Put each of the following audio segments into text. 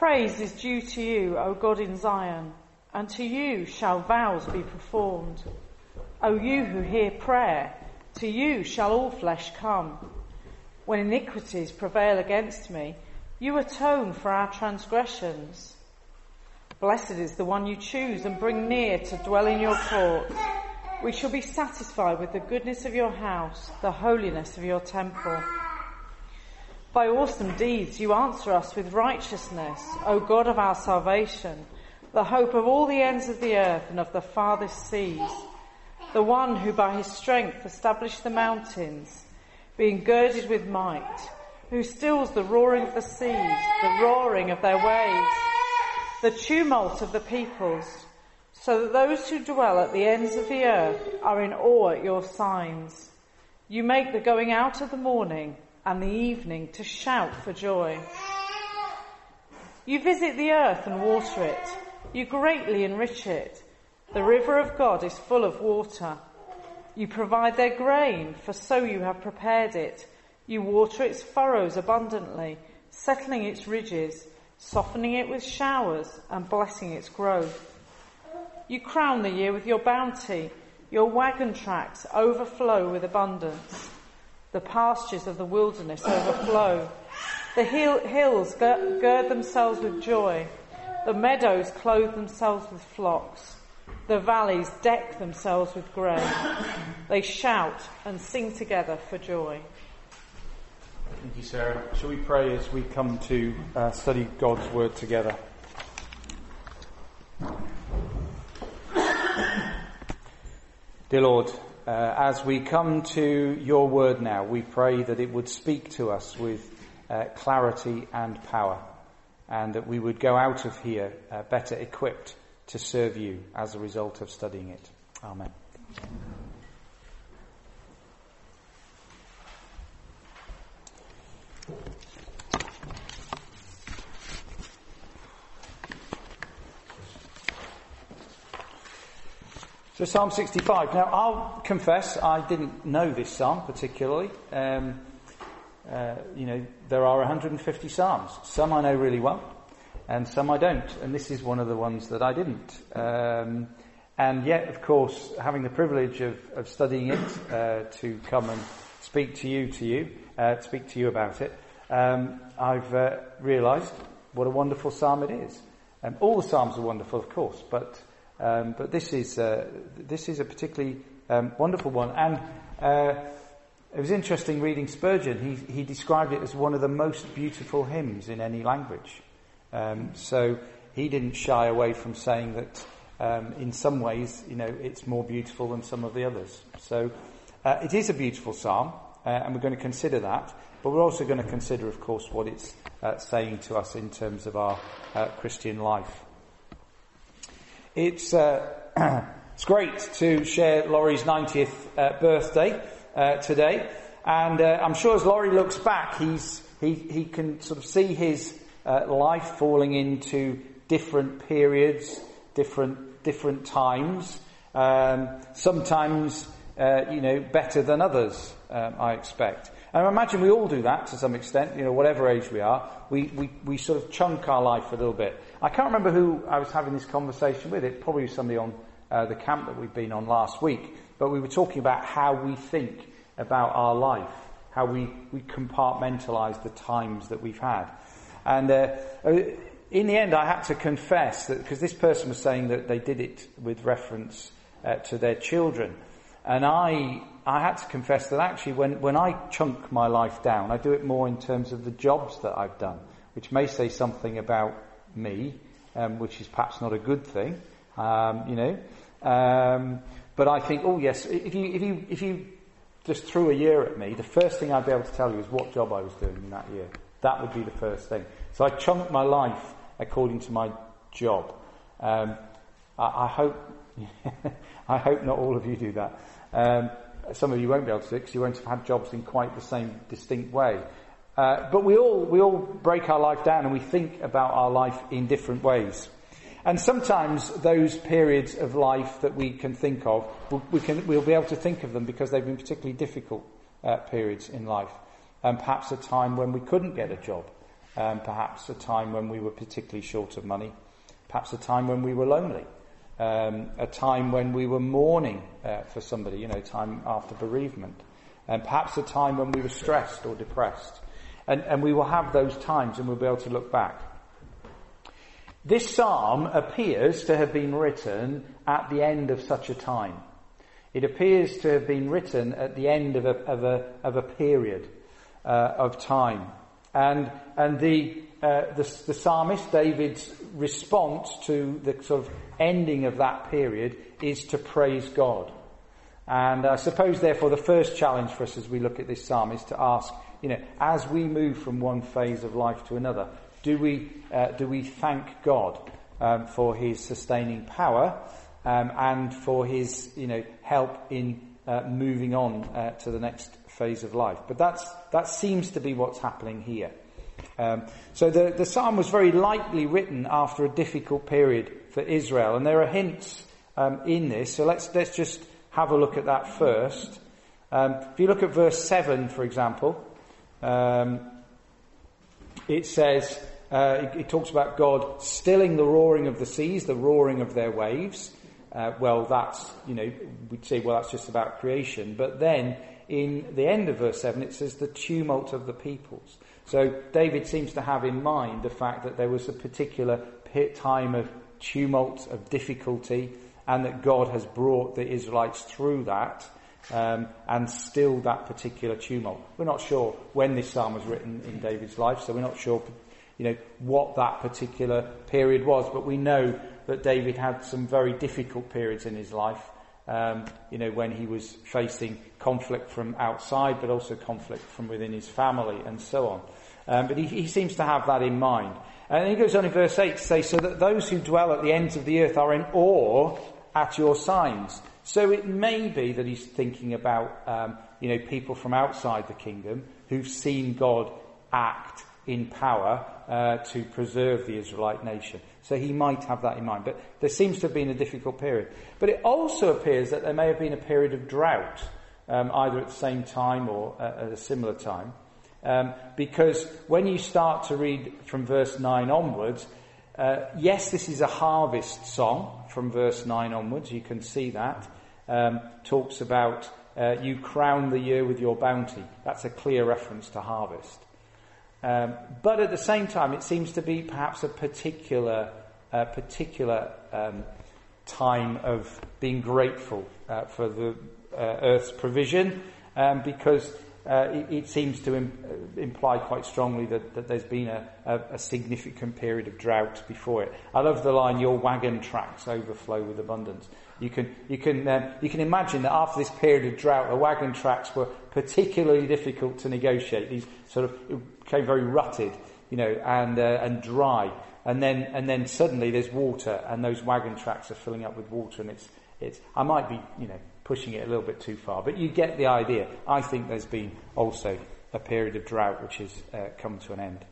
Praise is due to you, O God in Zion, and to you shall vows be performed. O you who hear prayer, to you shall all flesh come. When iniquities prevail against me, you atone for our transgressions. Blessed is the one you choose and bring near to dwell in your courts. We shall be satisfied with the goodness of your house, the holiness of your temple. By awesome deeds you answer us with righteousness, O God of our salvation, the hope of all the ends of the earth and of the farthest seas, the one who by his strength established the mountains, being girded with might, who stills the roaring of the seas, the roaring of their waves, the tumult of the peoples, so that those who dwell at the ends of the earth are in awe at your signs. You make the going out of the morning and the evening to shout for joy. You visit the earth and water it. You greatly enrich it. The river of God is full of water. You provide their grain, for so you have prepared it. You water its furrows abundantly, settling its ridges, softening it with showers, and blessing its growth. You crown the year with your bounty. Your wagon tracks overflow with abundance. The pastures of the wilderness overflow. The hills gird themselves with joy. The meadows clothe themselves with flocks. The valleys deck themselves with grain. They shout and sing together for joy. Thank you, Sarah. Shall we pray as we come to uh, study God's Word together? Dear Lord, uh, as we come to your word now, we pray that it would speak to us with uh, clarity and power, and that we would go out of here uh, better equipped to serve you as a result of studying it. Amen. So Psalm 65. Now I'll confess I didn't know this psalm particularly. Um, uh, you know, there are 150 psalms. Some I know really well, and some I don't. And this is one of the ones that I didn't. Um, and yet, of course, having the privilege of, of studying it uh, to come and speak to you, to you, uh, speak to you about it, um, I've uh, realised what a wonderful psalm it is. Um, all the psalms are wonderful, of course, but um, but this is uh, this is a particularly um, wonderful one, and uh, it was interesting reading Spurgeon. He he described it as one of the most beautiful hymns in any language. Um, so he didn't shy away from saying that um, in some ways, you know, it's more beautiful than some of the others. So uh, it is a beautiful psalm, uh, and we're going to consider that. But we're also going to consider, of course, what it's uh, saying to us in terms of our uh, Christian life. It's, uh, it's great to share Laurie's 90th uh, birthday uh, today. And uh, I'm sure as Laurie looks back, he's, he, he can sort of see his uh, life falling into different periods, different, different times. Um, sometimes, uh, you know, better than others, um, I expect. And I imagine we all do that to some extent, you know, whatever age we are. We, we, we sort of chunk our life a little bit. I can't remember who I was having this conversation with. It probably was somebody on uh, the camp that we've been on last week. But we were talking about how we think about our life, how we, we compartmentalise the times that we've had. And uh, uh, in the end, I had to confess that, because this person was saying that they did it with reference uh, to their children. And I, I had to confess that actually when, when I chunk my life down, I do it more in terms of the jobs that I've done, which may say something about me, um, which is perhaps not a good thing, um, you know. Um, but I think, oh yes, if you, if you, if you just threw a year at me, the first thing I'd be able to tell you is what job I was doing in that year. That would be the first thing. So I chunked my life according to my job. Um, I, I hope, I hope not all of you do that. Um, some of you won't be able to do it because you won't have had jobs in quite the same distinct way. Uh, but we all, we all break our life down and we think about our life in different ways. And sometimes those periods of life that we can think of, we can, we'll be able to think of them because they've been particularly difficult uh, periods in life. And perhaps a time when we couldn't get a job. um, perhaps a time when we were particularly short of money, perhaps a time when we were lonely, um, a time when we were mourning uh, for somebody, you know, time after bereavement, and perhaps a time when we were stressed or depressed. And, and we will have those times and we'll be able to look back. This psalm appears to have been written at the end of such a time. It appears to have been written at the end of a, of a, of a period uh, of time. And, and the, uh, the, the psalmist, David's response to the sort of ending of that period is to praise God. And I suppose, therefore, the first challenge for us as we look at this psalm is to ask, you know, as we move from one phase of life to another, do we, uh, do we thank God um, for his sustaining power um, and for his, you know, help in uh, moving on uh, to the next phase of life? But that's, that seems to be what's happening here. Um, so the, the psalm was very likely written after a difficult period for Israel, and there are hints um, in this. So let's let's just have a look at that first. Um, if you look at verse seven, for example, um, it says uh, it, it, talks about God stilling the roaring of the seas, the roaring of their waves. Uh, well, that's you know we'd say well that's just about creation, but then in the end of verse seven it says the tumult of the peoples. So David seems to have in mind the fact that there was a particular time of tumult, of difficulty, and that God has brought the Israelites through that um, and still that particular tumult. We're not sure when this psalm was written in David's life, so we're not sure, you know, what that particular period was, but we know that David had some very difficult periods in his life. Um, you know, when he was facing conflict from outside, but also conflict from within his family and so on. Um, but he, he, seems to have that in mind. And he goes on in verse 8 to say, So that those who dwell at the ends of the earth are in awe at your signs. So it may be that he's thinking about, um, you know, people from outside the kingdom who've seen God act in power uh, to preserve the Israelite nation. So he might have that in mind. But there seems to have been a difficult period. But it also appears that there may have been a period of drought, um, either at the same time or uh, at a similar time. Um, because when you start to read from verse 9 onwards, uh, yes, this is a harvest song from verse 9 onwards, you can see that. Um, talks about uh, you crown the year with your bounty. That's a clear reference to harvest. Um, but at the same time, it seems to be perhaps a particular, uh, particular um, time of being grateful uh, for the uh, earth's provision, um, because uh, it, it, seems to Im- uh, imply quite strongly that, that there's been a, a, a, significant period of drought before it. I love the line, your wagon tracks overflow with abundance. You can, you can, um, you can imagine that after this period of drought, the wagon tracks were particularly difficult to negotiate. These sort of became very rutted, you know, and, uh, and dry. And then, and then suddenly there's water and those wagon tracks are filling up with water and it's, it's, I might be, you know, pushing it a little bit too far. But you get the idea. I think there's been also a period of drought which has uh, come to an end.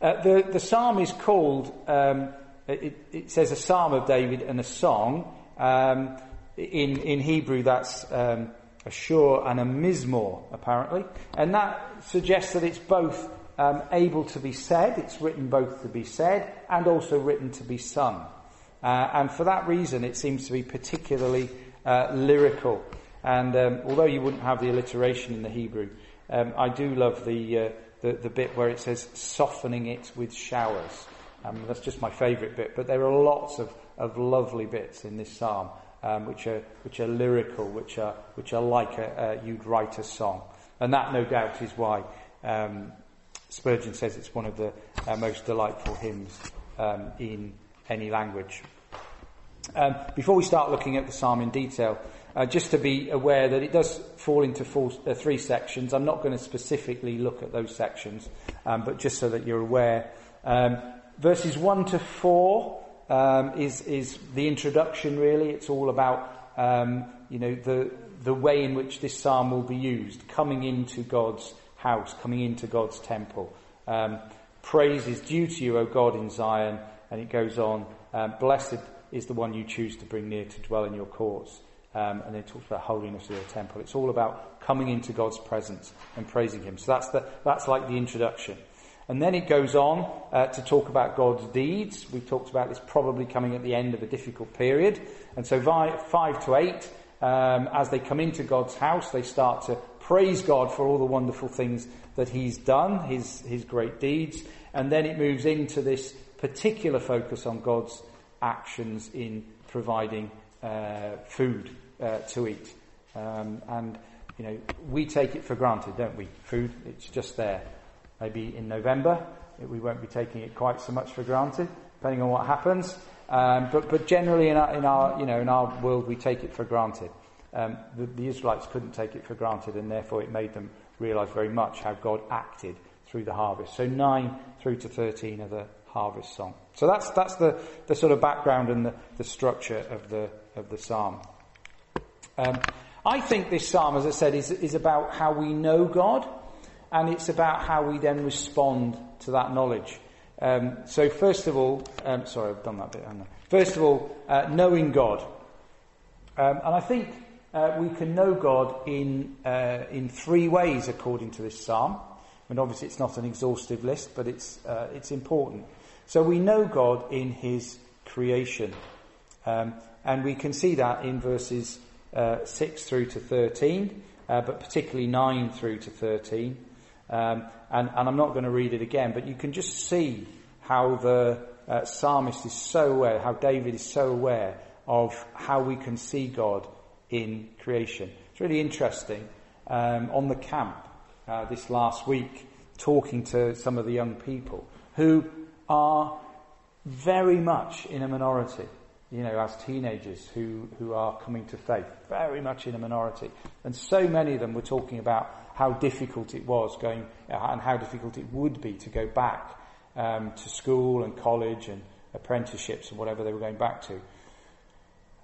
Uh, the, the psalm is called, um, it, it, says a psalm of David and a song. Um, in, in Hebrew, that's um, a shur and a mizmor, apparently. And that suggests that it's both um, able to be said, it's written both to be said and also written to be sung. Uh, and for that reason, it seems to be particularly uh, lyrical. And um, although you wouldn't have the alliteration in the Hebrew, um, I do love the, uh, the, the bit where it says softening it with showers. Um, that's just my favourite bit. But there are lots of, of lovely bits in this psalm um, which are which are lyrical, which are which are like a, a, you'd write a song, and that no doubt is why um, Spurgeon says it's one of the uh, most delightful hymns um, in any language. Um, before we start looking at the psalm in detail, uh, just to be aware that it does fall into four, uh, three sections. I'm not going to specifically look at those sections, um, but just so that you're aware. Um, verses 1 to 4 um, is, is the introduction, really. It's all about um, you know, the, the way in which this psalm will be used, coming into God's house, coming into God's temple. Um, praise is due to you, O God, in Zion. And it goes on, blessed is the one you choose to bring near to dwell in your courts. Um, and it talks about holiness of your temple. It's all about coming into God's presence and praising Him. So that's the, that's like the introduction. And then it goes on uh, to talk about God's deeds. We talked about this probably coming at the end of a difficult period. And so, five to eight, um, as they come into God's house, they start to praise God for all the wonderful things that He's done, His, his great deeds. And then it moves into this particular focus on God's actions in providing uh, food uh, to eat. Um, and, you know, we take it for granted, don't we? Food, it's just there. Maybe in November, we won't be taking it quite so much for granted, depending on what happens. Um, but, but generally in our, in our, you know, in our world, we take it for granted. Um, the, the Israelites couldn't take it for granted, and therefore it made them realize very much how God acted through the harvest. So 9 through to 13 are the harvest song. So that's, that's the, the sort of background and the, the structure of the, of the psalm. Um, I think this psalm, as I said, is, is about how we know God and it's about how we then respond to that knowledge. Um, so, first of all, um, sorry, I've done that bit. First of all, uh, knowing God. Um, and I think uh, we can know God in, uh, in three ways according to this psalm. And obviously, it's not an exhaustive list, but it's, uh, it's important. So, we know God in His creation. Um, and we can see that in verses uh, 6 through to 13, uh, but particularly 9 through to 13. Um, and, and, I'm not going to read it again, but you can just see how the uh, psalmist is so aware, how David is so aware of how we can see God in creation. It's really interesting. Um, on the camp uh, this last week, talking to some of the young people who are very much in a minority, you know, as teenagers who, who are coming to faith, very much in a minority. And so many of them were talking about how difficult it was going uh, and how difficult it would be to go back um, to school and college and apprenticeships and whatever they were going back to.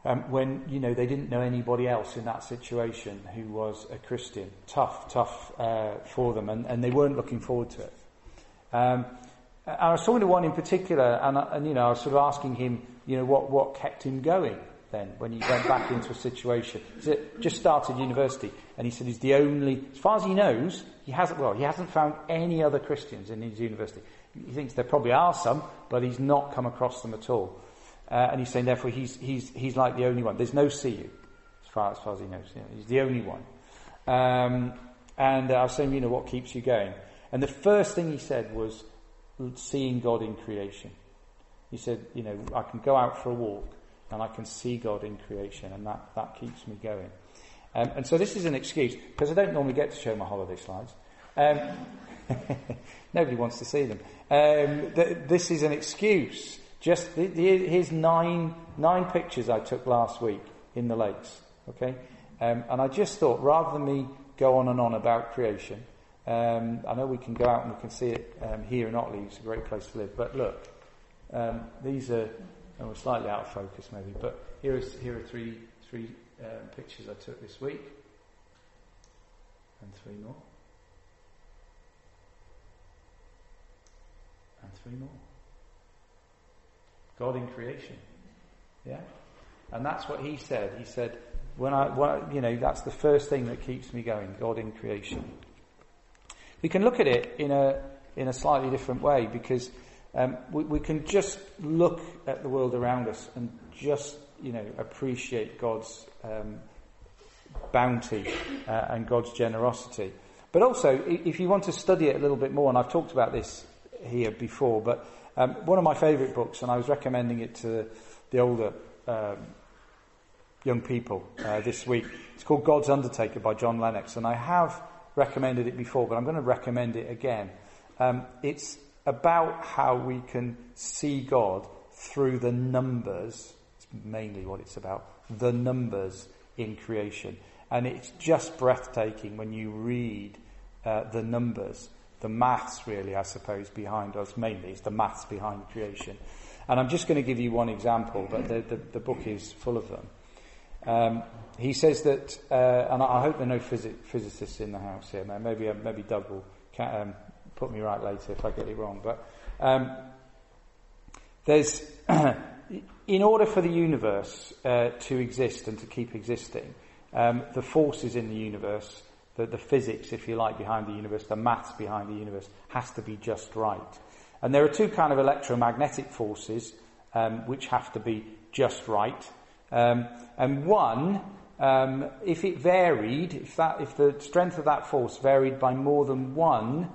Um, when you know they didn't know anybody else in that situation who was a Christian, tough, tough uh, for them, and, and, they weren't looking forward to it. Um, I was talking to one in particular, and, and, you know, I was sort of asking him, you know, what, what kept him going then when he went back into a situation. He just started university, and he said he's the only, as far as he knows, he hasn't, well, he hasn't found any other Christians in his university. He thinks there probably are some, but he's not come across them at all. Uh, and he's saying, therefore, he's, he's, he's like the only one. There's no CU, as far as, far as he knows. You know, he's the only one. Um, and uh, I was saying, you know, what keeps you going? And the first thing he said was seeing God in creation. He said, you know, I can go out for a walk and I can see God in creation, and that, that keeps me going. Um, and so this is an excuse, because I don't normally get to show my holiday slides. Um, nobody wants to see them. Um, th- this is an excuse. Just the, the, here's nine nine pictures I took last week in the lakes. Okay, um, and I just thought rather than me go on and on about creation, um, I know we can go out and we can see it um, here in Otley. It's a great place to live. But look, um, these are and we're slightly out of focus maybe. But here is here are three three um, pictures I took this week, and three more, and three more. God in creation, yeah, and that's what he said. He said, when I, when, you know, that's the first thing that keeps me going. God in creation. We can look at it in a in a slightly different way because um, we, we, can just look at the world around us and just, you know, appreciate God's um, bounty uh, and God's generosity. But also, if you want to study it a little bit more, and I've talked about this here before, but um, one of my favourite books, and I was recommending it to the older um, young people uh, this week. It's called God's Undertaker by John Lennox, and I have recommended it before, but I'm going to recommend it again. Um, it's about how we can see God through the numbers. It's mainly what it's about. The numbers in creation. And it's just breathtaking when you read uh, the numbers, the maths really, I suppose, behind us. Mainly, it's the maths behind creation. And I'm just going to give you one example, but the, the, the book is full of them. Um, he says that, uh, and I hope there are no phys- physicists in the house here. Maybe, uh, maybe Doug will um, put me right later if I get it wrong. But um, there's, in order for the universe uh, to exist and to keep existing, um, the forces in the universe the, the physics, if you like, behind the universe, the maths behind the universe has to be just right. And there are two kind of electromagnetic forces um, which have to be just right. Um, and one, um, if it varied, if, that, if the strength of that force varied by more than one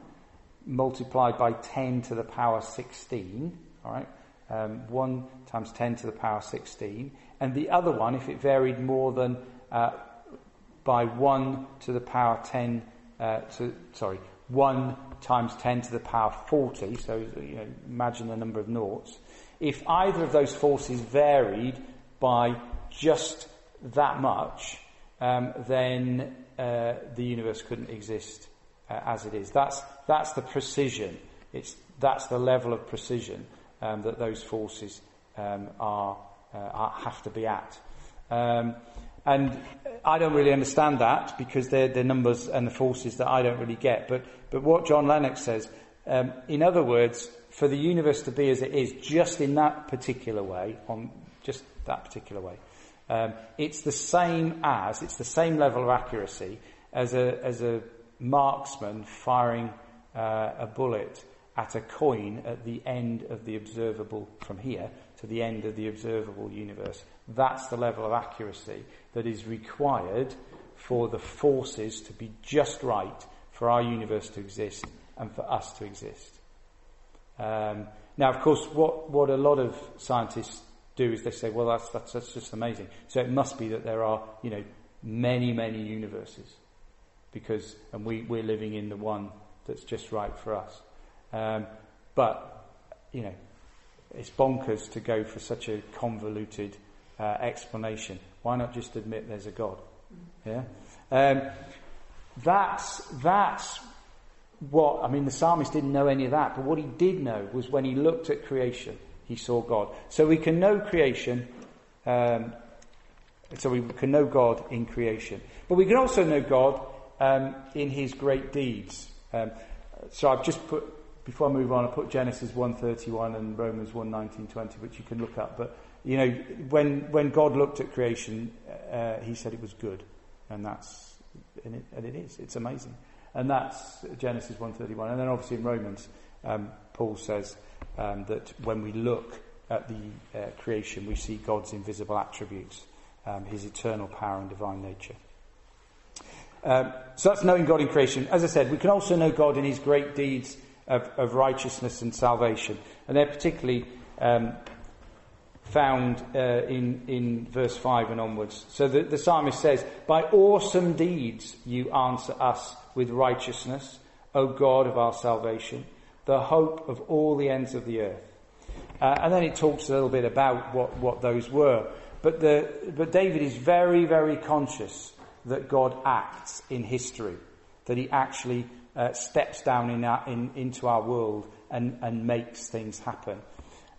multiplied by 10 to the power 16, all right, um, 1 times 10 to the power 16, and the other one, if it varied more than uh, by 1 to the power 10, uh, to, sorry, 1 times 10 to the power 40, so you know, imagine the number of noughts. If either of those forces varied by just that much, um, then uh, the universe couldn't exist uh, as it is. That's, that's the precision. It's, that's the level of precision um, that those forces um, are, uh, are, have to be at. Um, and I don't really understand that because they're, they're, numbers and the forces that I don't really get. But, but what John Lennox says, um, in other words, for the universe to be as it is, just in that particular way, on just that particular way, um, it's the same as, it's the same level of accuracy as a, as a marksman firing uh, a bullet at a coin at the end of the observable from here to the end of the observable universe. That's the level of accuracy that is required for the forces to be just right for our universe to exist and for us to exist. Um, now, of course, what, what a lot of scientists do is they say, well, that's, that's, that's just amazing. So it must be that there are, you know, many, many universes because, and we, we're living in the one that's just right for us. Um, but, you know, it's bonkers to go for such a convoluted uh, explanation. Why not just admit there's a God? Yeah? Um, that's, that's what, I mean, the psalmist didn't know any of that, but what he did know was when he looked at creation, he saw God. So we can know creation, um, so we can know God in creation. But we can also know God um, in his great deeds. Um, so I've just put, before I move on, I put Genesis 1.31 and Romans 1.19, 20, which you can look up. But, you know, when, when God looked at creation, uh, he said it was good. And that's, and it, and it is. It's amazing. And that's Genesis 1.31. And then obviously in Romans, um, Paul says um, that when we look at the uh, creation, we see God's invisible attributes, um, his eternal power and divine nature. Um, so that's knowing God in creation. As I said, we can also know God in his great deeds of, of righteousness and salvation. And they're particularly um, found uh, in, in verse 5 and onwards. So the, the psalmist says, By awesome deeds you answer us with righteousness, O God of our salvation, the hope of all the ends of the earth. Uh, and then it talks a little bit about what, what those were. But, the, but David is very, very conscious that God acts in history, that he actually uh, steps down in our, in, into our world and, and makes things happen.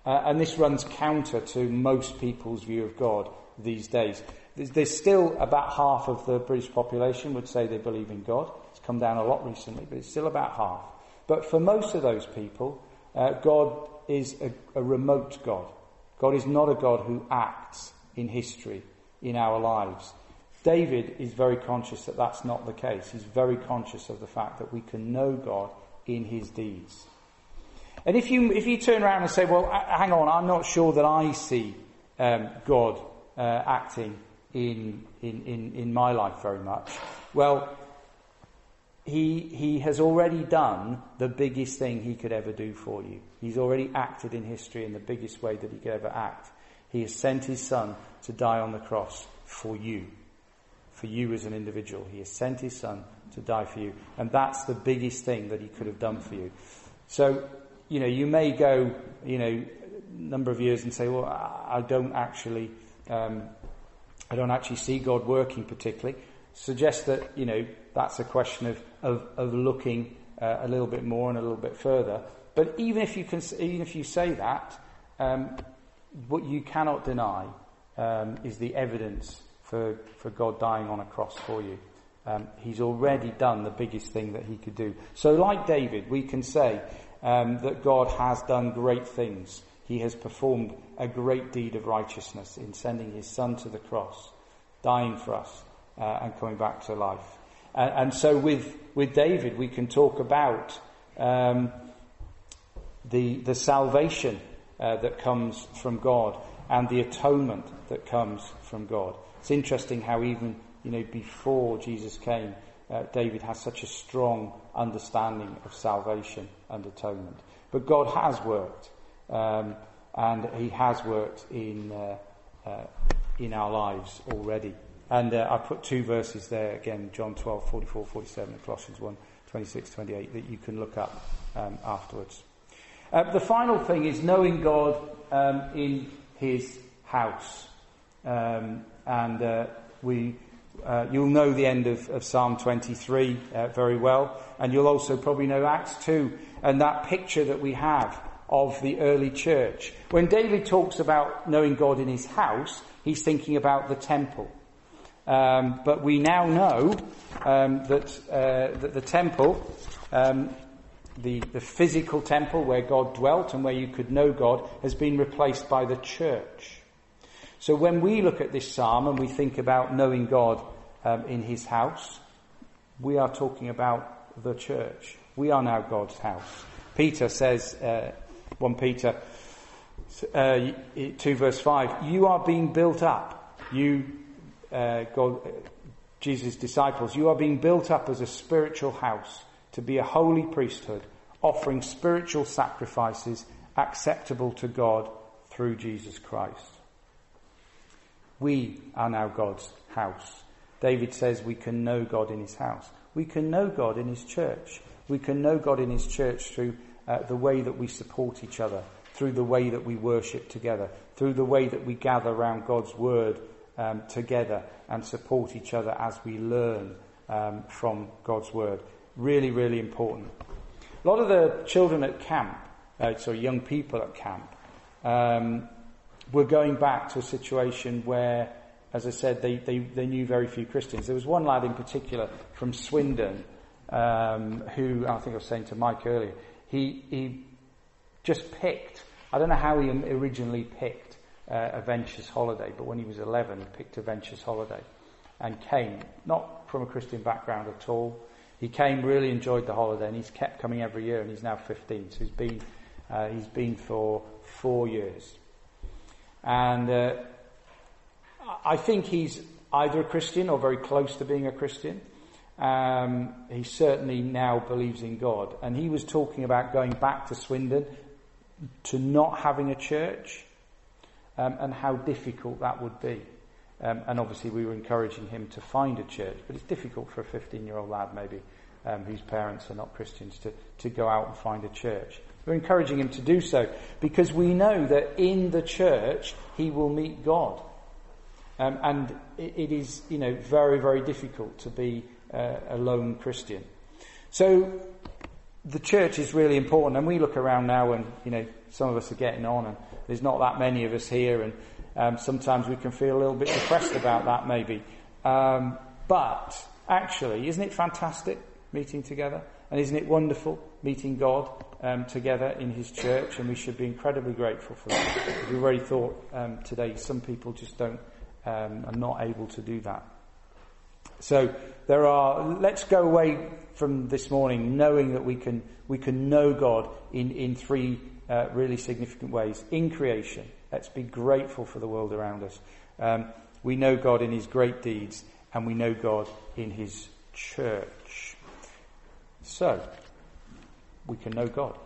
Uh, and this runs counter to most people's view of God these days. There's, there's, still about half of the British population would say they believe in God. It's come down a lot recently, but it's still about half. But for most of those people, uh, God is a, a remote God. God is not a God who acts in history, in our lives. David is very conscious that that's not the case. He's very conscious of the fact that we can know God in his deeds. And if you, if you turn around and say, well, hang on, I'm not sure that I see um, God uh, acting in, in, in, in my life very much, well, he, he has already done the biggest thing he could ever do for you. He's already acted in history in the biggest way that he could ever act. He has sent his son to die on the cross for you for you as an individual. He has sent his son to die for you. And that's the biggest thing that he could have done for you. So, you know, you may go, you know, a number of years and say, well, I don't actually, um, I don't actually see God working particularly. Suggest that, you know, that's a question of, of, of looking uh, a little bit more and a little bit further. But even if you can, even if you say that, um, what you cannot deny um, is the evidence for, for God dying on a cross for you. Um, he's already done the biggest thing that he could do. So, like David, we can say um, that God has done great things. He has performed a great deed of righteousness in sending his son to the cross, dying for us, uh, and coming back to life. And, and so with, with David, we can talk about um, the, the salvation uh, that comes from God and the atonement that comes from God. It's interesting how even you know before Jesus came, uh, David has such a strong understanding of salvation and atonement. But God has worked, um, and He has worked in uh, uh, in our lives already. And uh, I put two verses there again: John 12, 44, 47, and Colossians 1, 26, 28, that you can look up um, afterwards. Uh, the final thing is knowing God um, in His house, um, and uh, we uh, you'll know the end of, of Psalm 23 uh, very well, and you'll also probably know Acts 2 and that picture that we have of the early church. When David talks about knowing God in his house, he's thinking about the temple. Um, but we now know um, that, uh, that the temple, um, the, the physical temple where God dwelt and where you could know God, has been replaced by the church. So when we look at this psalm and we think about knowing God um, in his house, we are talking about the church. We are now God's house. Peter says, uh, 1 Peter uh, 2 verse 5, you are being built up. You, uh, God, Jesus' disciples, you are being built up as a spiritual house to be a holy priesthood, offering spiritual sacrifices acceptable to God through Jesus Christ. We are now God's house. David says we can know God in his house. We can know God in his church. We can know God in his church through uh, the way that we support each other, through the way that we worship together, through the way that we gather around God's word um, together and support each other as we learn um, from God's word. Really, really important. A lot of the children at camp, uh, so young people at camp, um, were going back to a situation where, as I said, they, they, they knew very few Christians. There was one lad in particular from Swindon um, who, I think I was saying to Mike earlier, he, he just picked, I don't know how he originally picked uh, a Ventures holiday, but when he was 11, he picked a Ventures holiday and came, not from a Christian background at all. He came, really enjoyed the holiday, and he's kept coming every year, and he's now 15, so he's been, uh, he's been for four years. And uh, I think he's either a Christian or very close to being a Christian. Um, he certainly now believes in God. And he was talking about going back to Swindon to not having a church um, and how difficult that would be. Um, and obviously, we were encouraging him to find a church, but it's difficult for a 15 year old lad, maybe, um, whose parents are not Christians, to, to go out and find a church. We're encouraging him to do so because we know that in the church he will meet God. Um, and it, it is, you know, very, very difficult to be uh, a lone Christian. So the church is really important. And we look around now and, you know, some of us are getting on and there's not that many of us here. And um, sometimes we can feel a little bit depressed about that maybe. Um, but actually, isn't it fantastic meeting together? And isn't it wonderful meeting God um, together in His church? And we should be incredibly grateful for that. We've already thought um, today some people just don't um, are not able to do that. So there are. Let's go away from this morning knowing that we can we can know God in in three uh, really significant ways. In creation, let's be grateful for the world around us. Um, we know God in His great deeds, and we know God in His church. So, we can know God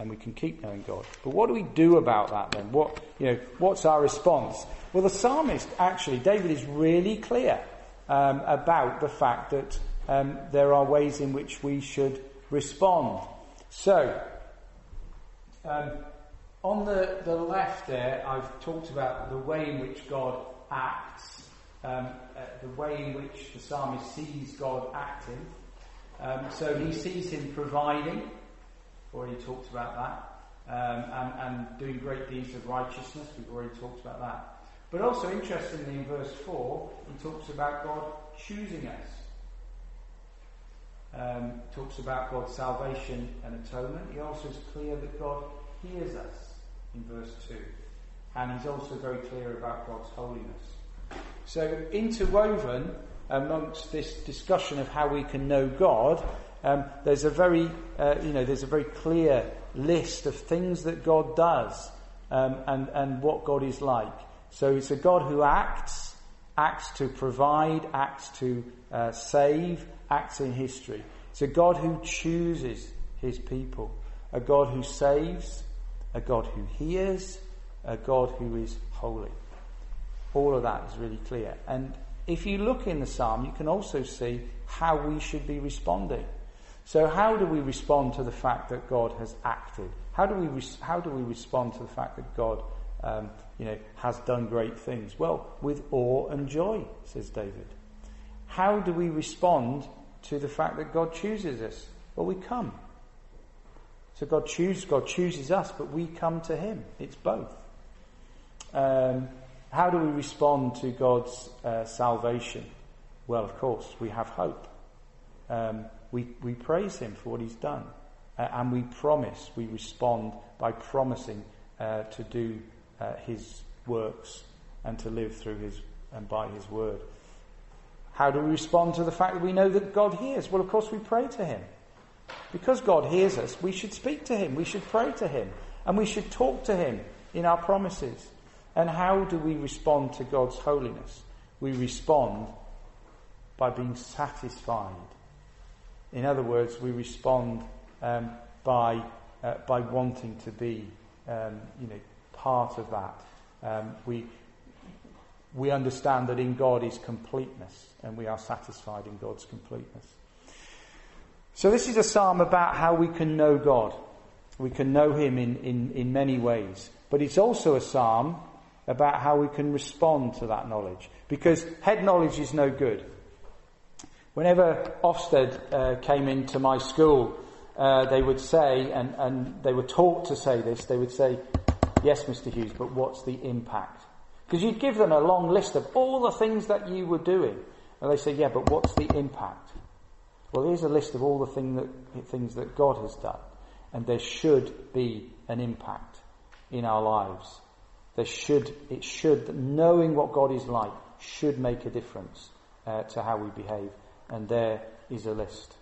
and we can keep knowing God. But what do we do about that then? What, you know, what's our response? Well, the psalmist, actually, David is really clear um, about the fact that um, there are ways in which we should respond. So, um, on the, the left there, I've talked about the way in which God acts, um, uh, the way in which the psalmist sees God acting. Um, so he sees him providing, already talked about that, um, and, and, doing great deeds of righteousness, we've already talked about that. But also, interestingly, in verse 4, he talks about God choosing us. Um, talks about God's salvation and atonement. He also is clear that God hears us in verse 2. And he's also very clear about God's holiness. So, interwoven amongst this discussion of how we can know God, um, there's a very, uh, you know, there's a very clear list of things that God does um, and, and what God is like. So it's a God who acts, acts to provide, acts to uh, save, acts in history. It's a God who chooses his people, a God who saves, a God who hears, a God who is holy. All of that is really clear. And if you look in the psalm, you can also see how we should be responding. So, how do we respond to the fact that God has acted? How do we, re- how do we respond to the fact that God um, you know, has done great things? Well, with awe and joy, says David. How do we respond to the fact that God chooses us? Well, we come. So God chooses, God chooses us, but we come to Him. It's both. Um, how do we respond to God's uh, salvation? Well, of course, we have hope. Um, we, we praise Him for what He's done. Uh, and we promise, we respond by promising uh, to do uh, His works and to live through His and by His word. How do we respond to the fact that we know that God hears? Well, of course, we pray to Him. Because God hears us, we should speak to Him, we should pray to Him, and we should talk to Him in our promises. And how do we respond to God's holiness? We respond by being satisfied. In other words, we respond um, by, uh, by wanting to be, um, you know, part of that. Um, we, we understand that in God is completeness, and we are satisfied in God's completeness. So this is a psalm about how we can know God. We can know Him in, in, in many ways. But it's also a psalm about how we can respond to that knowledge. Because head knowledge is no good. Whenever Ofsted uh, came into my school, uh, they would say, and, and they were taught to say this, they would say, Yes, Mr. Hughes, but what's the impact? Because you'd give them a long list of all the things that you were doing. And they say, Yeah, but what's the impact? Well, here's a list of all the thing that, things that God has done. And there should be an impact in our lives. There should, it should, knowing what God is like should make a difference uh, to how we behave. And there is a list.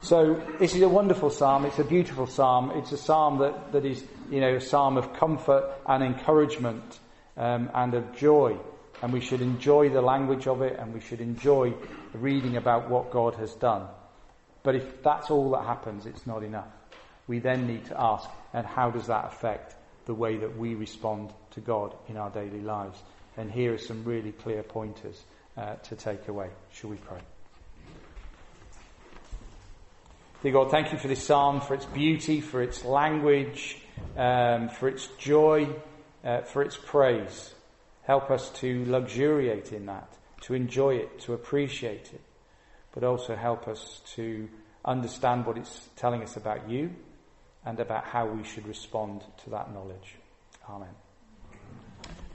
So this is a wonderful psalm. It's a beautiful psalm. It's a psalm that, that is, you know, a psalm of comfort and encouragement um, and of joy. And we should enjoy the language of it and we should enjoy reading about what God has done. But if that's all that happens, it's not enough. We then need to ask, and how does that affect the way that we respond to God in our daily lives. And here are some really clear pointers uh, to take away. Shall we pray? Dear God, thank you for this psalm, for its beauty, for its language, um, for its joy, uh, for its praise. Help us to luxuriate in that, to enjoy it, to appreciate it, but also help us to understand what it's telling us about you and about how we should respond to that knowledge. Amen.